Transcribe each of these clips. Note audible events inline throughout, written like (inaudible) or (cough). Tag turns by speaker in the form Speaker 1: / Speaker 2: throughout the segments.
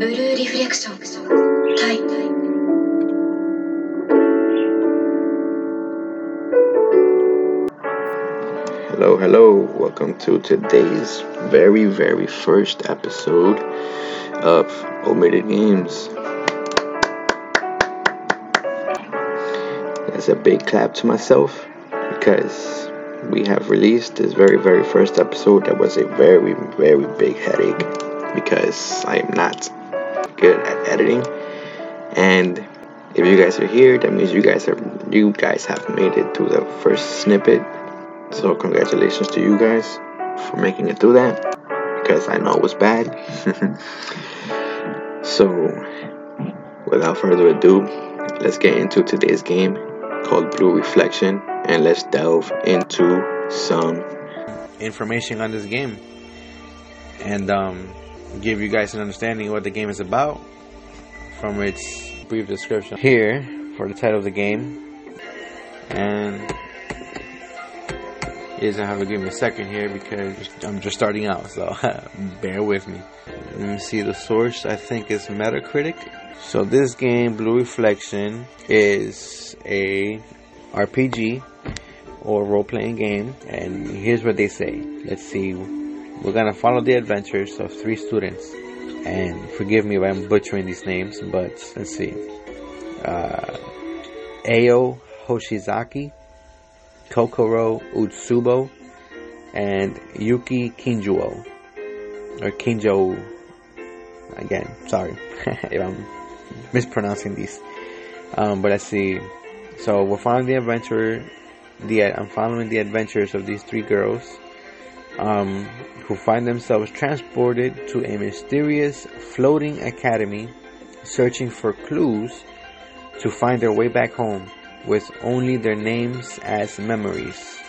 Speaker 1: ブルーリフレクションタイ
Speaker 2: Hello, hello. Welcome to today's very, very first episode of Omitted Games. That's a big clap to myself because we have released this very, very first episode that was a very, very big headache because I am not good at editing. And if you guys are here, that means you guys are you guys have made it to the first snippet so congratulations to you guys for making it through that because I know it was bad. (laughs) so without further ado, let's get into today's game called Blue Reflection and let's delve into some
Speaker 3: information on this game and um, give you guys an understanding of what the game is about from its brief description here for the title of the game and is I have to give me a second here because I'm just starting out, so (laughs) bear with me. Let me see the source. I think is Metacritic. So this game, Blue Reflection, is a RPG or role-playing game, and here's what they say. Let's see. We're gonna follow the adventures of three students, and forgive me if I'm butchering these names, but let's see. Uh, Ao Hoshizaki. Kokoro Utsubo, and Yuki Kinjuo. Or Kinjo. Again, sorry (laughs) if I'm mispronouncing these. Um, but let's see. So we're following the adventure. The I'm following the adventures of these three girls, um, who find themselves transported to a mysterious floating academy, searching for clues to find their way back home with only their names as memories.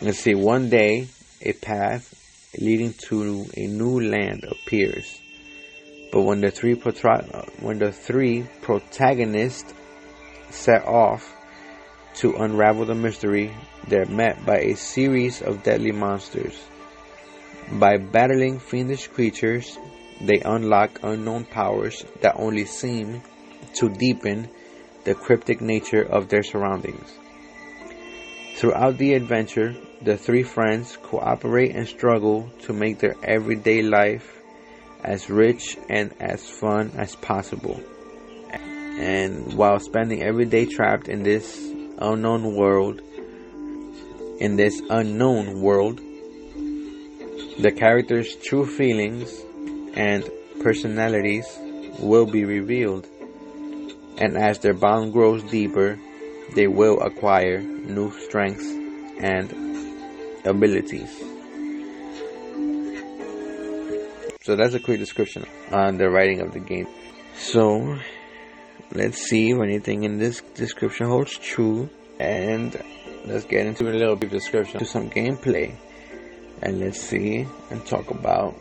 Speaker 3: Let's see, one day a path leading to a new land appears. But when the three when the three protagonists set off to unravel the mystery, they're met by a series of deadly monsters. By battling fiendish creatures, they unlock unknown powers that only seem to deepen the cryptic nature of their surroundings. Throughout the adventure, the three friends cooperate and struggle to make their everyday life as rich and as fun as possible. And while spending every day trapped in this unknown world, in this unknown world, the characters' true feelings and personalities will be revealed and as their bond grows deeper, they will acquire new strengths and abilities. So that's a quick description on the writing of the game. So let's see if anything in this description holds true, and let's get into a little bit of description to some gameplay, and let's see and talk about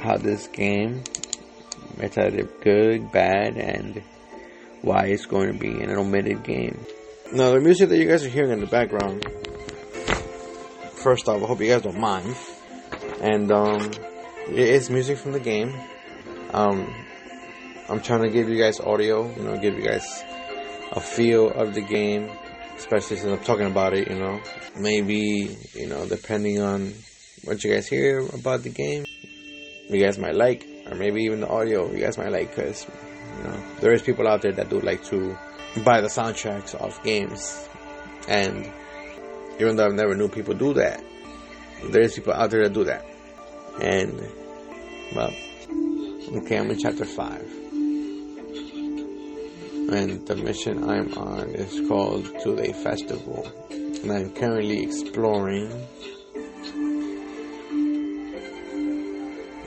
Speaker 3: how this game, it's either good, bad, and why it's going to be an omitted game. Now, the music that you guys are hearing in the background, first off, I hope you guys don't mind. And, um, it is music from the game. Um, I'm trying to give you guys audio, you know, give you guys a feel of the game, especially since I'm talking about it, you know. Maybe, you know, depending on what you guys hear about the game, you guys might like, or maybe even the audio you guys might like, because, you know, there is people out there that do like to buy the soundtracks of games. And even though I've never knew people do that, there is people out there that do that. And, well, okay, I'm in chapter 5 the mission I'm on is called Two Day Festival, and I'm currently exploring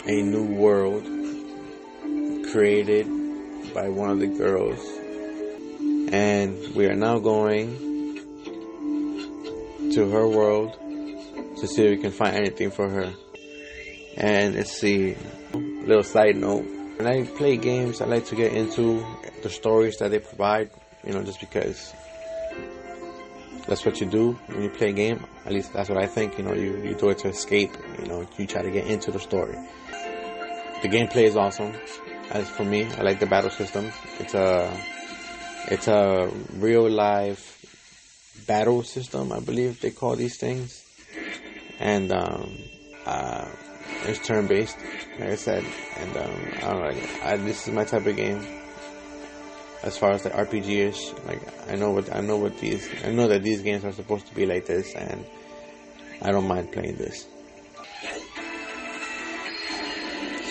Speaker 3: a new world created by one of the girls, and we are now going to her world to see if we can find anything for her. And let's see, little side note. When I play games, I like to get into the stories that they provide, you know, just because that's what you do when you play a game. At least that's what I think. You know, you, you do it to escape. You know, you try to get into the story. The gameplay is awesome. As for me, I like the battle system. It's a it's a real life battle system, I believe they call these things, and um, uh, it's turn based, like I said. And um, I don't know, I, this is my type of game as far as the RPG is. Like I know what I know what these I know that these games are supposed to be like this, and I don't mind playing this.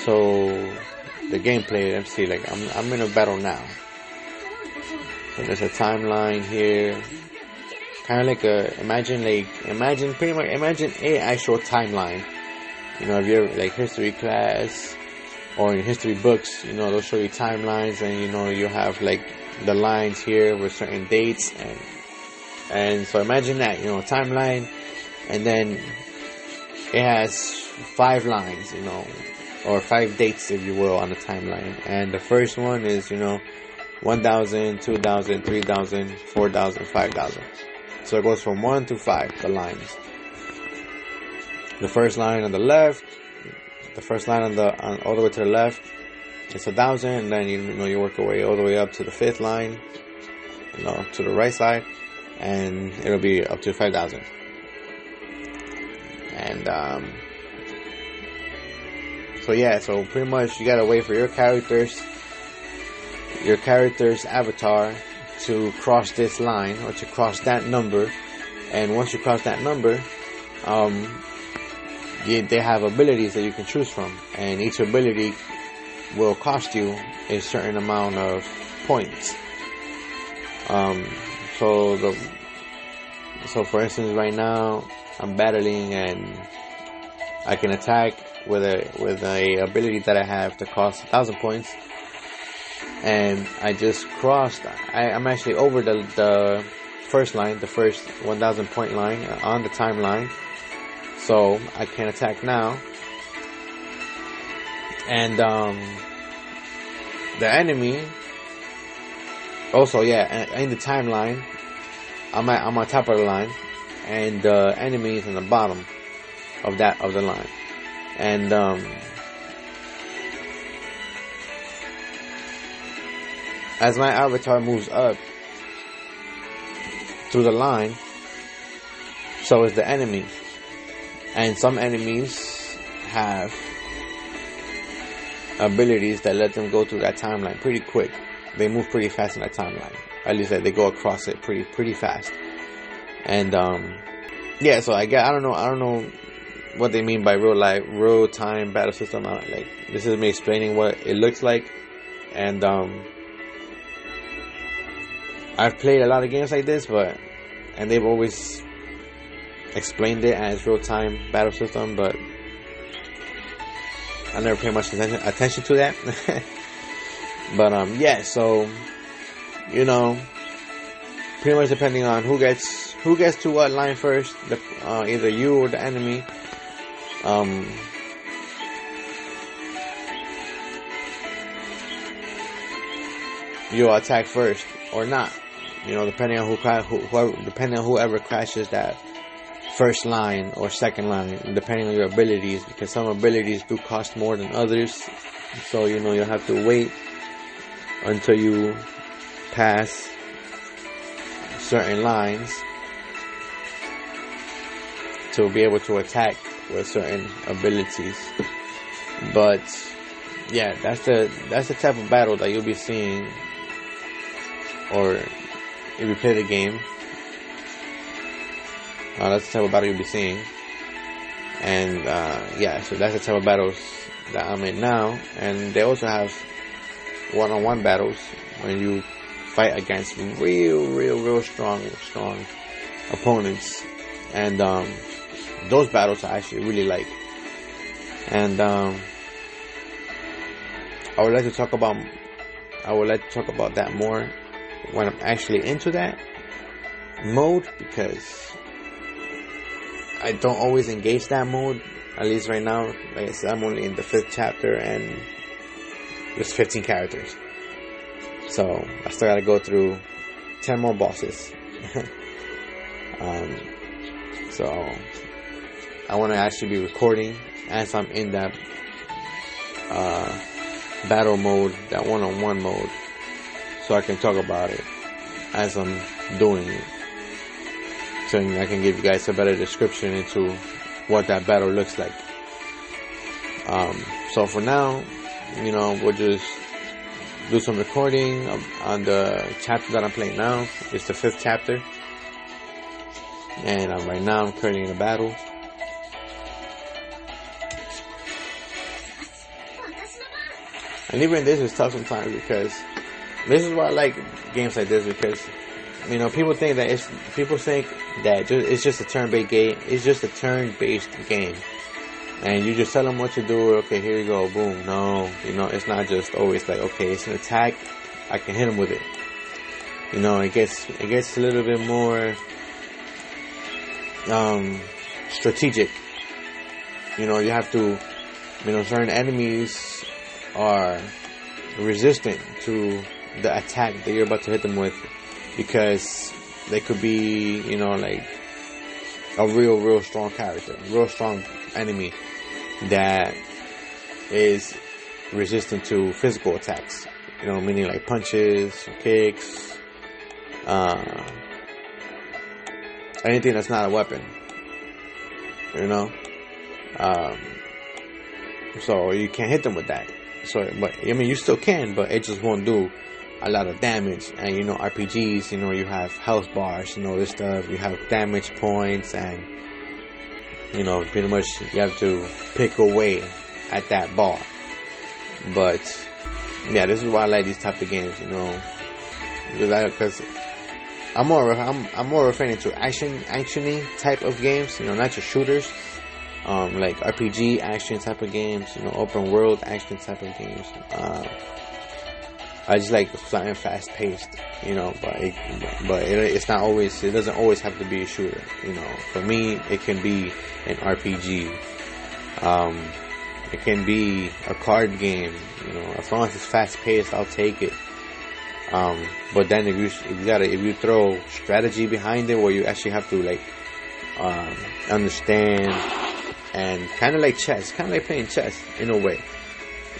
Speaker 3: So the gameplay, let's see. Like I'm I'm in a battle now. So there's a timeline here. Kind of like a imagine like imagine pretty much imagine a actual timeline. You know, if you're like history class or in history books, you know, they'll show you timelines and you know, you have like the lines here with certain dates and and so imagine that, you know, timeline and then it has five lines, you know, or five dates if you will on the timeline. And the first one is, you know, 1000, 2000, 3000, 4000, 5000. So it goes from 1 to 5, the lines. The first line on the left the first line on the on, all the way to the left it's a thousand and then you, you know you work your way all the way up to the fifth line you know to the right side and it'll be up to 5000 and um, so yeah so pretty much you gotta wait for your characters your character's avatar to cross this line or to cross that number. And once you cross that number um, they have abilities that you can choose from, and each ability will cost you a certain amount of points. Um, so the so for instance, right now I'm battling and I can attack with a with a ability that I have to cost a thousand points, and I just crossed. I, I'm actually over the the first line, the first 1,000 point line on the timeline so I can't attack now. And um, the enemy also yeah in the timeline I'm at, I'm on top of the line and the enemy is in the bottom of that of the line and um, as my avatar moves up through the line so is the enemy and some enemies have abilities that let them go through that timeline pretty quick. They move pretty fast in that timeline. At least they go across it pretty pretty fast. And um, yeah, so I get I don't know I don't know what they mean by real life real time battle system. like this is me explaining what it looks like, and um, I've played a lot of games like this, but and they've always explained it as real time battle system, but I never paid much attention, attention to that. (laughs) but um, yeah, so you know, pretty much depending on who gets who gets to what line first, the, uh, either you or the enemy. Um, you'll attack first or not. You know, depending on who, who whoever, depending on whoever crashes that first line or second line, depending on your abilities, because some abilities do cost more than others. So, you know, you'll have to wait until you pass certain lines to be able to attack with certain abilities. But yeah, that's the that's the type of battle that you'll be seeing or if you play the game uh, that's the type of battle you'll be seeing. And uh, yeah, so that's the type of battles that I'm in now. And they also have one-on-one battles when you fight against real, real, real strong, strong opponents. And um, those battles I actually really like. And um, I would like to talk about I would like to talk about that more when I'm actually into that mode because I don't always engage that mode. At least right now, like I said, I'm only in the fifth chapter and there's 15 characters. So I still gotta go through 10 more bosses. (laughs) Um, so I want to actually be recording as I'm in that uh, battle mode, that one-on-one mode, so I can talk about it as I'm doing it. So I can give you guys a better description into what that battle looks like. Um, so for now, you know, we'll just do some recording on the chapter that I'm playing now. It's the fifth chapter. And um, right now I'm currently in a battle. And even this is tough sometimes because this is why I like games like this because you know people think that it's people think that it's just a turn-based game. It's just a turn-based game, and you just tell them what to do. Okay, here you go, boom. No, you know it's not just always like okay, it's an attack. I can hit them with it. You know, it gets it gets a little bit more um, strategic. You know, you have to, you know, certain enemies are resistant to the attack that you're about to hit them with because they could be, you know, like a real, real strong character, real strong enemy that is resistant to physical attacks. You know, meaning like punches, kicks, uh, anything that's not a weapon. You know, um, so you can't hit them with that. So, but I mean, you still can, but it just won't do a lot of damage. And you know, RPGs, you know, you have health bars, you know, this stuff. You have damage points, and you know, pretty much you have to pick away at that bar. But yeah, this is why I like these type of games, you know, because I'm more I'm I'm more referring to action actiony type of games, you know, not just shooters. Um, like RPG action type of games, you know, open world action type of games. Uh, I just like flying fast paced, you know, but it, but it, it's not always. It doesn't always have to be a shooter, you know. For me, it can be an RPG. Um, it can be a card game, you know. As long as it's fast paced, I'll take it. Um, but then if you, if you gotta if you throw strategy behind it, where you actually have to like um, understand and kind of like chess, kind of like playing chess in a way,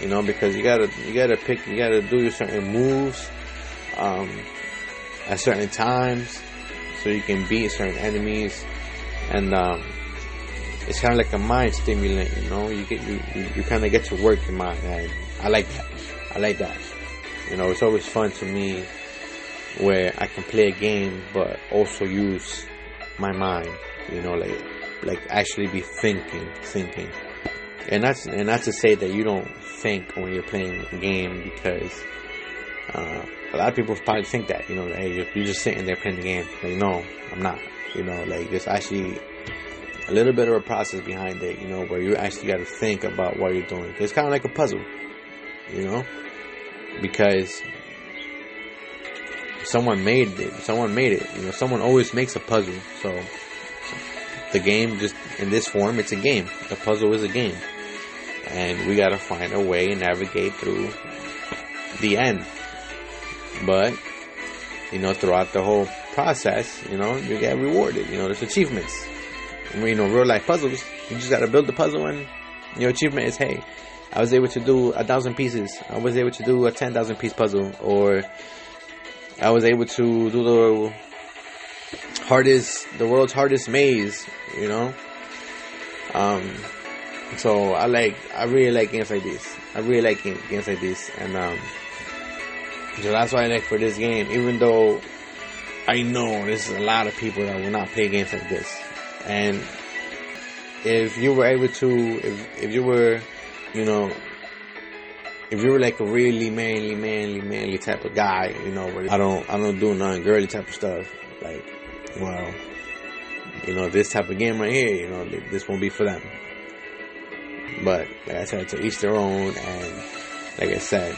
Speaker 3: you know, because you gotta you gotta pick, you gotta do your certain moves um, at certain times, so you can beat certain enemies, and um, it's kind of like a mind stimulant, you know. You get you you, kind of get to work your mind, and I like that. I like that. You know, it's always fun to me where I can play a game but also use my mind. You know, like like actually be thinking, thinking. And that's and not to say that you don't think when you're playing a game because uh, a lot of people probably think that you know, hey, you're, you're just sitting there playing the game. Like, no, I'm not. You know, like there's actually a little bit of a process behind it. You know, where you actually got to think about what you're doing. It's kind of like a puzzle. You know, because someone made it. Someone made it. You know, someone always makes a puzzle. So, so the game, just in this form, it's a game. The puzzle is a game, and we gotta find a way and navigate through the end. But you know, throughout the whole process, you know, you get rewarded. You know, there's achievements. You know, real life puzzles. You just gotta build the puzzle, and your achievement is, hey, I was able to do a thousand pieces. I was able to do a ten thousand piece puzzle, or I was able to do the hardest, the world's hardest maze. You know. Um. So I like, I really like games like this. I really like games like this, and um. So that's why I like for this game, even though I know there's a lot of people that will not play games like this, and if you were able to, if if you were you know, if you were like a really manly, manly, manly type of guy, you know, where I don't, I don't do none girly type of stuff. Like, well, you know, this type of game right here, you know, this won't be for them. But like I said, to each their own, and like I said,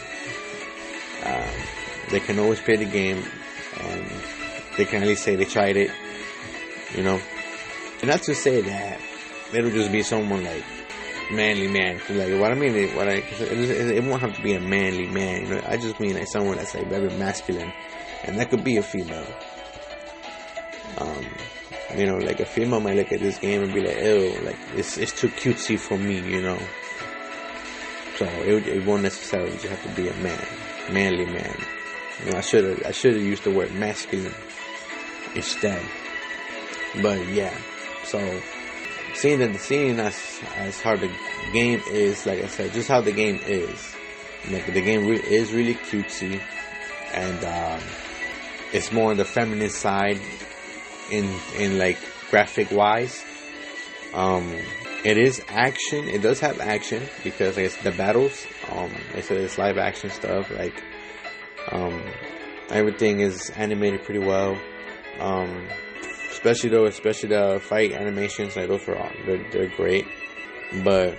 Speaker 3: um, they can always play the game, and they can at least say they tried it, you know. And not to say that it'll just be someone like manly man. Like what I mean, what I it, it, won't have to be a manly man. You know, I just mean like someone that's like very masculine, and that could be a female. Um, You know, like a female might look at this game and be like, "Ew, like it's it's too cutesy for me," you know. So it, it won't necessarily just have to be a man, manly man. You know, I should have I should have used the word masculine instead. But yeah, so seeing that the seeing as as how the game is, like I said, just how the game is. Like the game re- is really cutesy, and um, it's more on the feminine side in in like graphic wise. Um, it is action. It does have action because it's the battles. Um, it's, it's live action stuff. Like um, everything is animated pretty well. Um, especially though, especially the fight animations. Like those are they're, they're great. But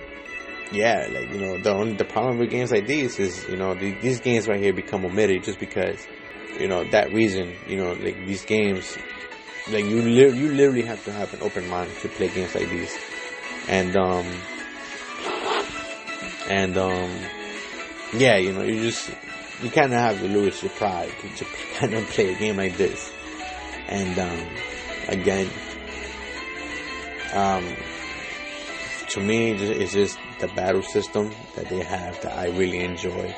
Speaker 3: yeah, like you know, the only the problem with games like these is you know the, these games right here become omitted just because you know that reason. You know, like these games, like you li- you literally have to have an open mind to play games like these, and um and um yeah, you know, you just you kind of have to lose your pride to, to (laughs) kind of play a game like this, and um again, um to me, it's just the battle system that they have that I really enjoy.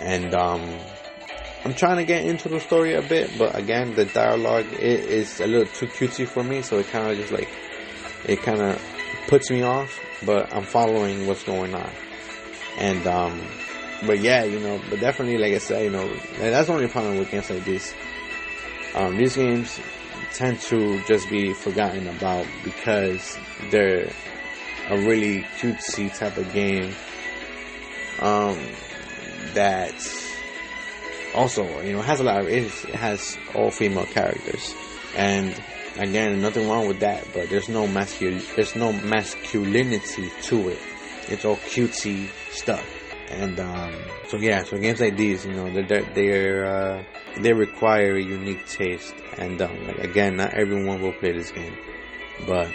Speaker 3: And um, I'm trying to get into the story a bit, but again, the dialogue is a little too cutesy for me, so it kind of just like it kind of puts me off. But I'm following what's going on, and um, but yeah, you know, but definitely, like I said, you know, that's the only problem with games like this. Um, these games tend to just be forgotten about because they're a really cutesy type of game um, that also you know has a lot of it has all female characters. And again nothing wrong with that but there's no masculine there's no masculinity to it. It's all cutesy stuff. And um, so yeah so games like these you know they're they're uh, they require a unique taste. And um, like again not everyone will play this game. But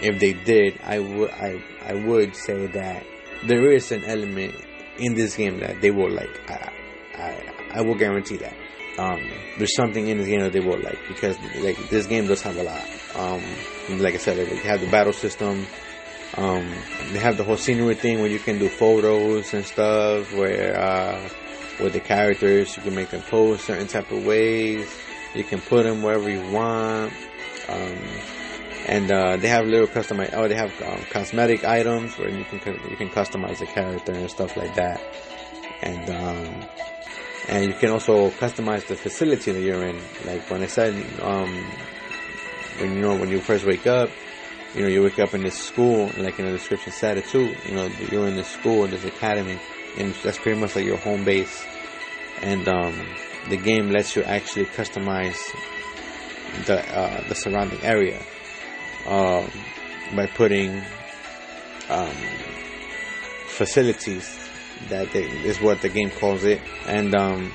Speaker 3: if they did, I would I I would say that there is an element in this game that they will like. I I, I will guarantee that. Um, there's something in this game that they will like because like this game does have a lot. Um, like I said, they have the battle system. Um, they have the whole scenery thing where you can do photos and stuff. Where uh, with the characters, you can make them pose certain type of ways. You can put them wherever you want. Um, and uh, they have little customize. Oh, they have um, cosmetic items where you can you can customize the character and stuff like that. And um, and you can also customize the facility that you're in. Like when I said, um, when you know when you first wake up, you know you wake up in this school, like in the description said it too. You know you're in this school, this academy, and that's pretty much like your home base. And um, the game lets you actually customize the uh, the surrounding area um, by putting um, facilities that they, is what the game calls it. And um,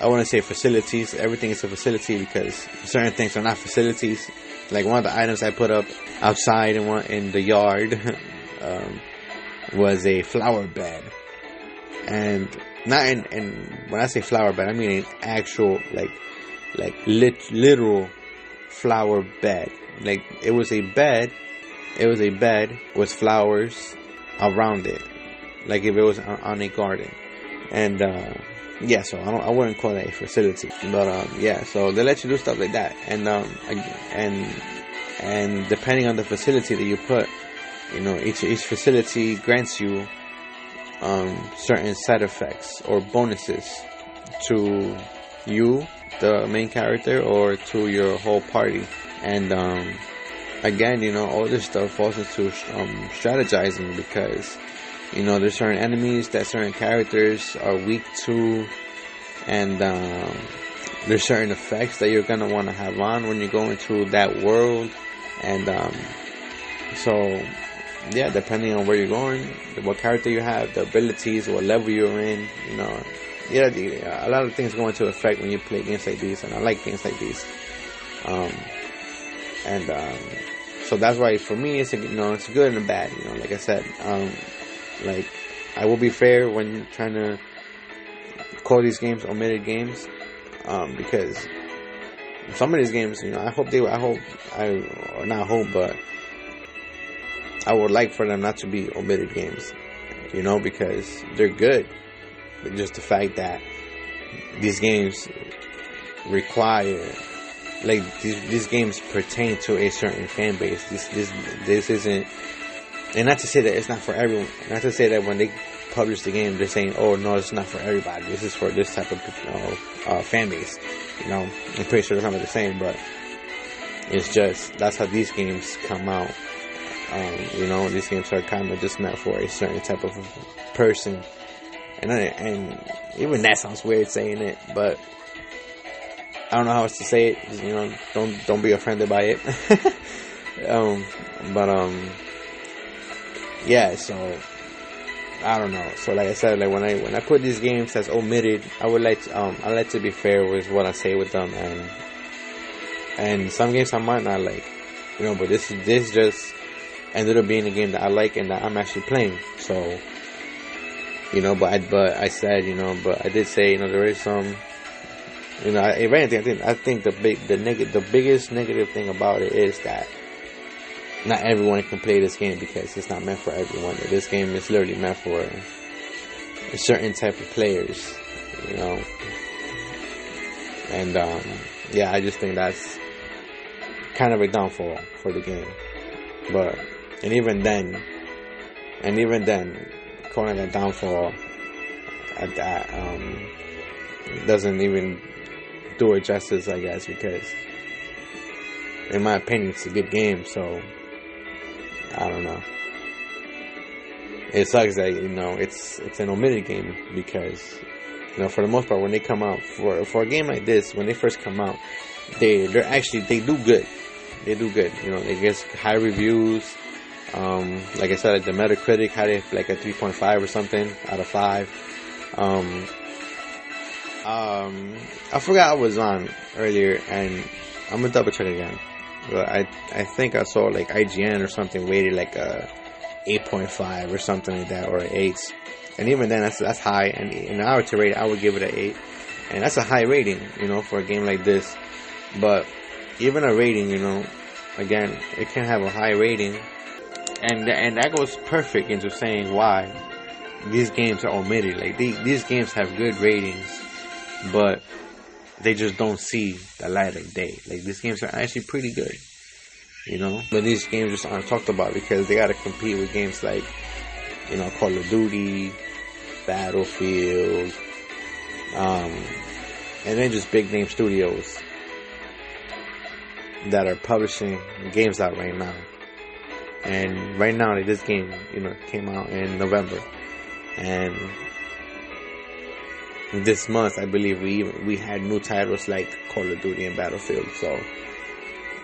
Speaker 3: I want to say facilities. Everything is a facility because certain things are not facilities. Like one of the items I put up outside in one in the yard (laughs) um, was a flower bed. And not in, in when I say flower bed I mean an actual like like lit, literal flower bed. Like it was a bed. It was a bed with flowers around it, like if it was on a garden. And uh, yeah, so I I wouldn't call that a facility, but um, yeah, so they let you do stuff like that, and um, and and depending on the facility that you put, you know, each each facility grants you um, certain side effects or bonuses to you, the main character, or to your whole party and um, again, you know, all this stuff falls into um, strategizing because you know there's certain enemies that certain characters are weak to, and um, there's certain effects that you're gonna want to have on when you go into that world, and um, so yeah, depending on where you're going, what character you have, the abilities, what level you're in, you know, yeah, the, a lot of things go into effect when you play games like these, and I like games like these. Um, and um, so that's why for me it's a, you know it's good and bad. You know, like I said, um, like I will be fair when trying to call these games omitted games um, because some of these games, you know, I hope they, I hope, I, not hope, but I would like for them not to be omitted games, you know, because they're good. But just the fact that these games require, like, these, these games pertain to a certain fan base. This, this, this isn't, and not to say that it's not for everyone, not to say that when they publish the game, they're saying, "Oh no, it's not for everybody. This is for this type of uh, uh, fan base." You know, I'm pretty sure it's not the same, but it's just that's how these games come out. Um, you know, these games are kind of just meant for a certain type of person, and and even that sounds weird saying it, but I don't know how else to say it. You know, don't don't be offended by it. (laughs) um, but um, yeah. So I don't know. So like I said, like when I when I put these games as omitted, I would like to, um I like to be fair with what I say with them, and and some games I might not like, you know. But this this just ended up being a game that I like and that I'm actually playing. So you know, but I but I said you know, but I did say you know there is some. You know, if anything, I think I think the big the negative the biggest negative thing about it is that not everyone can play this game because it's not meant for everyone. This game is literally meant for a certain type of players, you know. And um, yeah, I just think that's kind of a downfall for the game. But and even then, and even then, calling it a downfall at that um, doesn't even do it justice, I guess, because in my opinion, it's a good game. So I don't know. It sucks that you know it's it's an omitted game because you know for the most part when they come out for for a game like this when they first come out they they're actually they do good. They do good you know they get high reviews. Um, like I said like the Metacritic had it like a 3.5 or something out of five. Um, um, I forgot I was on earlier and I'm gonna double check again I I think I saw like IGN or something rated like uh, a 8.5 or something like that, or an 8. And even then, that's that's high. And in were to rate, I would give it an 8. And that's a high rating, you know, for a game like this. But even a rating, you know, again, it can have a high rating, and and that goes perfect into saying why these games are omitted. Like these these games have good ratings, but they just don't see the light of day. Like these games are actually pretty good, you know. But these games just aren't talked about because they got to compete with games like, you know, Call of Duty, Battlefield, um, and then just big name studios that are publishing games out right now. And right now, like this game, you know, came out in November, and this month, I believe we we had new titles like Call of Duty and Battlefield. So,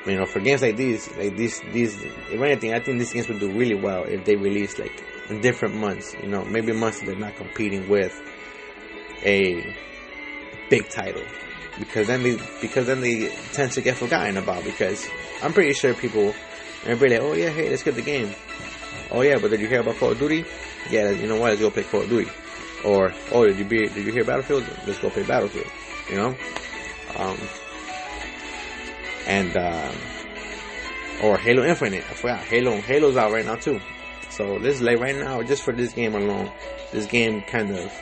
Speaker 3: you know, for games like these, like these, these, if anything, I think these games would do really well if they release like in different months. You know, maybe months that they're not competing with a big title, because then they because then they tend to get forgotten about. Because I'm pretty sure people, everybody, like, oh yeah, hey, let's get the game. Oh yeah, but did you hear about Call of Duty? Yeah, you know what? Let's go play Call of Duty. Or, oh, did you be, did you hear Battlefield? Let's go play Battlefield. You know? Um, and, uh, or Halo Infinite. I forgot. Halo, Halo's out right now too. So this like right now, just for this game alone, this game kind of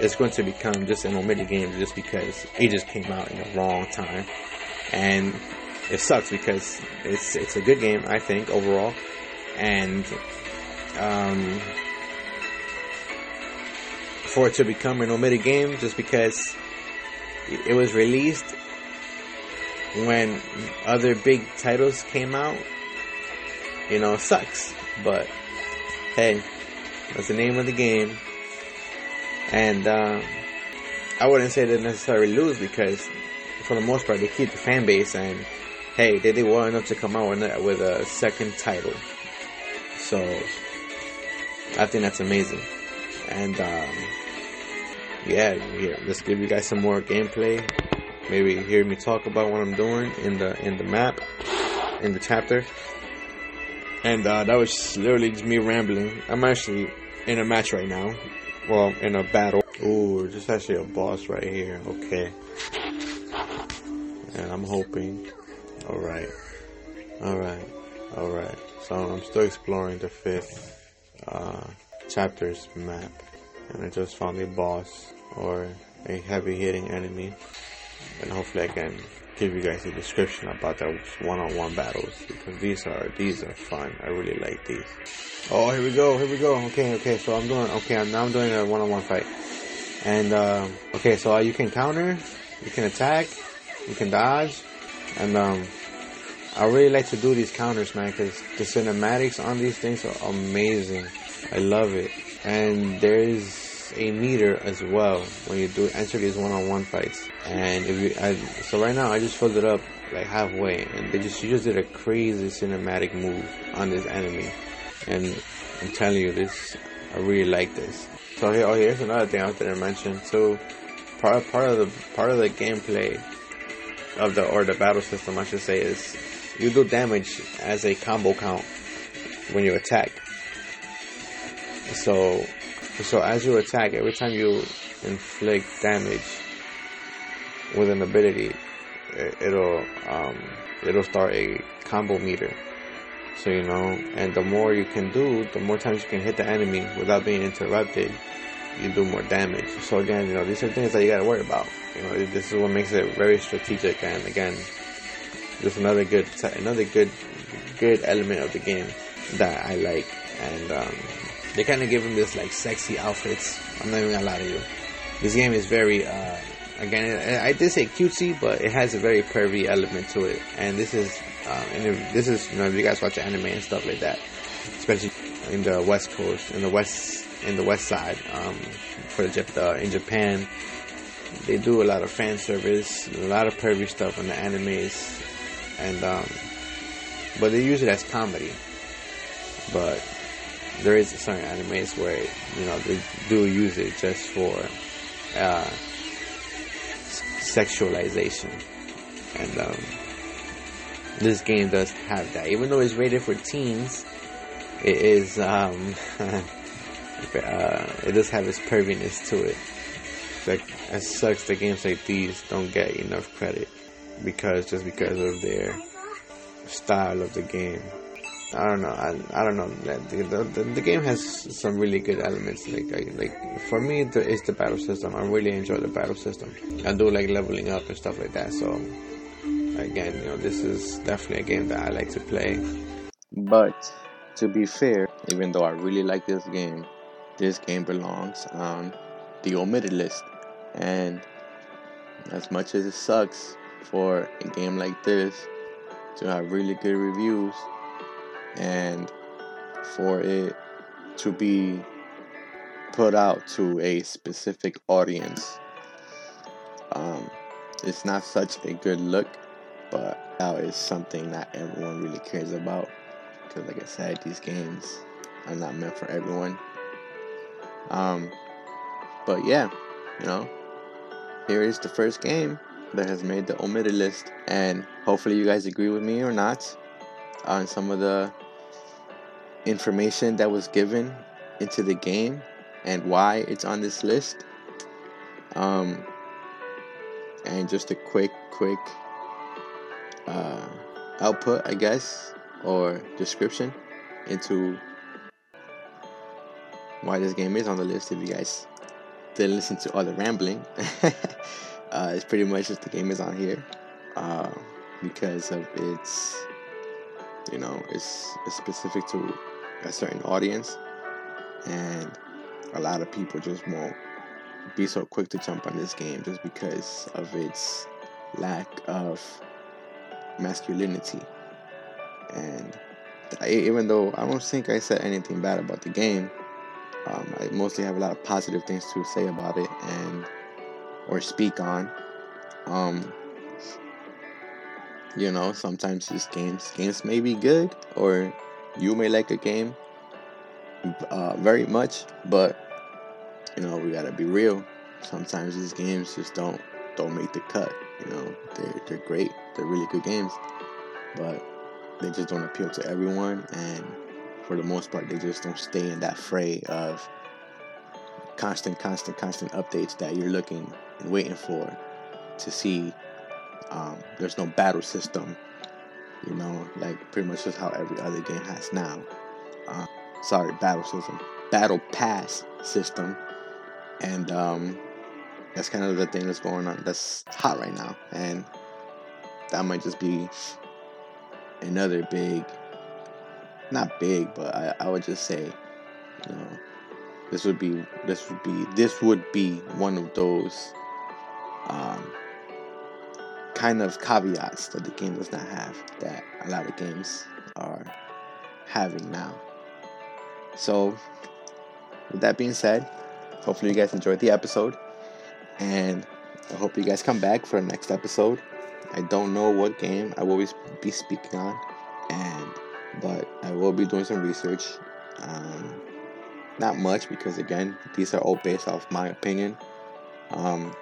Speaker 3: is going to become just an omitted game just because it just came out in the wrong time. And it sucks because it's, it's a good game, I think, overall. And, um, for it to become an omitted game just because it was released when other big titles came out. You know, sucks. But hey, that's the name of the game. And uh, I wouldn't say they necessarily lose because for the most part they keep the fan base and hey, they did well enough to come out with a, with a second title. So I think that's amazing. And um, yeah, here, let's give you guys some more gameplay. Maybe hear me talk about what I'm doing in the in the map, in the chapter. And uh, that was literally just me rambling. I'm actually in a match right now. Well, in a battle. Ooh, just actually a boss right here. Okay. And I'm hoping. All right, all right, all right. So I'm still exploring the fifth uh, chapter's map, and I just found a boss or a heavy hitting enemy, and hopefully I can give you guys a description about those one-on-one battles because these are these are fun. I really like these. Oh, here we go, here we go. Okay, okay. So I'm doing okay. I'm now I'm doing a one-on-one fight, and uh, okay. So uh, you can counter, you can attack, you can dodge, and um, I really like to do these counters, man, because the cinematics on these things are amazing. I love it, and there is a meter as well when you do enter these one-on-one fights. And if you, I, so right now I just filled it up like halfway, and they just you just did a crazy cinematic move on this enemy, and I'm telling you this, I really like this. So here, oh here's another thing I wanted to mention. So part part of the part of the gameplay of the or the battle system, I should say, is you do damage as a combo count when you attack. So so as you attack, every time you inflict damage with an ability, it'll um, it'll start a combo meter. So you know, and the more you can do, the more times you can hit the enemy without being interrupted, you do more damage. So again, you know, these are things that you gotta worry about. You know, this is what makes it very strategic. And again, just another good, another good, good element of the game that I like. And um, they kind of give him this like sexy outfits. I'm not even gonna lie to you. This game is very, uh, again, I did say cutesy, but it has a very pervy element to it. And this is, uh, and if, this is, you know, if you guys watch anime and stuff like that, especially in the West Coast, in the West, in the West Side, um, for the, uh, in Japan, they do a lot of fan service, a lot of pervy stuff in the animes, and um, but they use it as comedy. But there is certain animes where you know they do use it just for uh, sexualization, and um, this game does have that. Even though it's rated for teens, it is um, (laughs) uh, it does have its perviness to it. Like as such, that games like these don't get enough credit because just because of their style of the game. I don't know. I, I don't know. The, the, the, game has some really good elements. Like I, like for me, the, it's the battle system. I really enjoy the battle system. I do like leveling up and stuff like that. So again, you know, this is definitely a game that I like to play.
Speaker 2: But to be fair, even though I really like this game, this game belongs on the omitted list. And as much as it sucks for a game like this to have really good reviews and for it to be put out to a specific audience. Um, it's not such a good look, but now it's something that everyone really cares about. Because, like I said, these games are not meant for everyone. Um, but yeah, you know, here is the first game that has made the omitted list, and hopefully, you guys agree with me or not on some of the information that was given into the game and why it's on this list. Um, and just a quick, quick uh, output, I guess, or description into why this game is on the list. If you guys didn't listen to all the rambling, (laughs) uh, it's pretty much just the game is on here uh, because of its, you know, it's, it's specific to a certain audience, and a lot of people just won't be so quick to jump on this game just because of its lack of masculinity. And I, even though I don't think I said anything bad about the game, um, I mostly have a lot of positive things to say about it and or speak on. Um, you know, sometimes these games games may be good or you may like a game uh, very much, but you know we gotta be real. Sometimes these games just don't don't make the cut. You know they're they're great, they're really good games, but they just don't appeal to everyone, and for the most part, they just don't stay in that fray of constant, constant, constant updates that you're looking and waiting for to see
Speaker 3: Um, there's no battle system, you know, like pretty much just how every other game has now. Uh, sorry, battle system, battle pass system, and um, that's kind of the thing that's going on. That's hot right now, and that might just be another big, not big, but I, I would just say, you know, this would be this would be this would be one of those um, kind of caveats that the game does not have that a lot of games are having now. So, with that being said, hopefully you guys enjoyed the episode, and I hope you guys come back for the next episode. I don't know what game I will be speaking on, and but I will be doing some research. Um, not much because again, these are all based off my opinion. Um,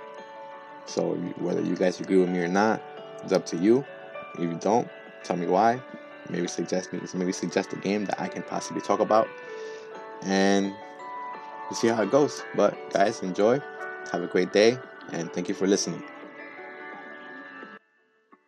Speaker 3: so whether you guys agree with me or not, it's up to you. If you don't, tell me why. Maybe suggest me, maybe suggest a game that I can possibly talk about, and we'll see how it goes. But guys, enjoy. Have a great day, and thank you for listening.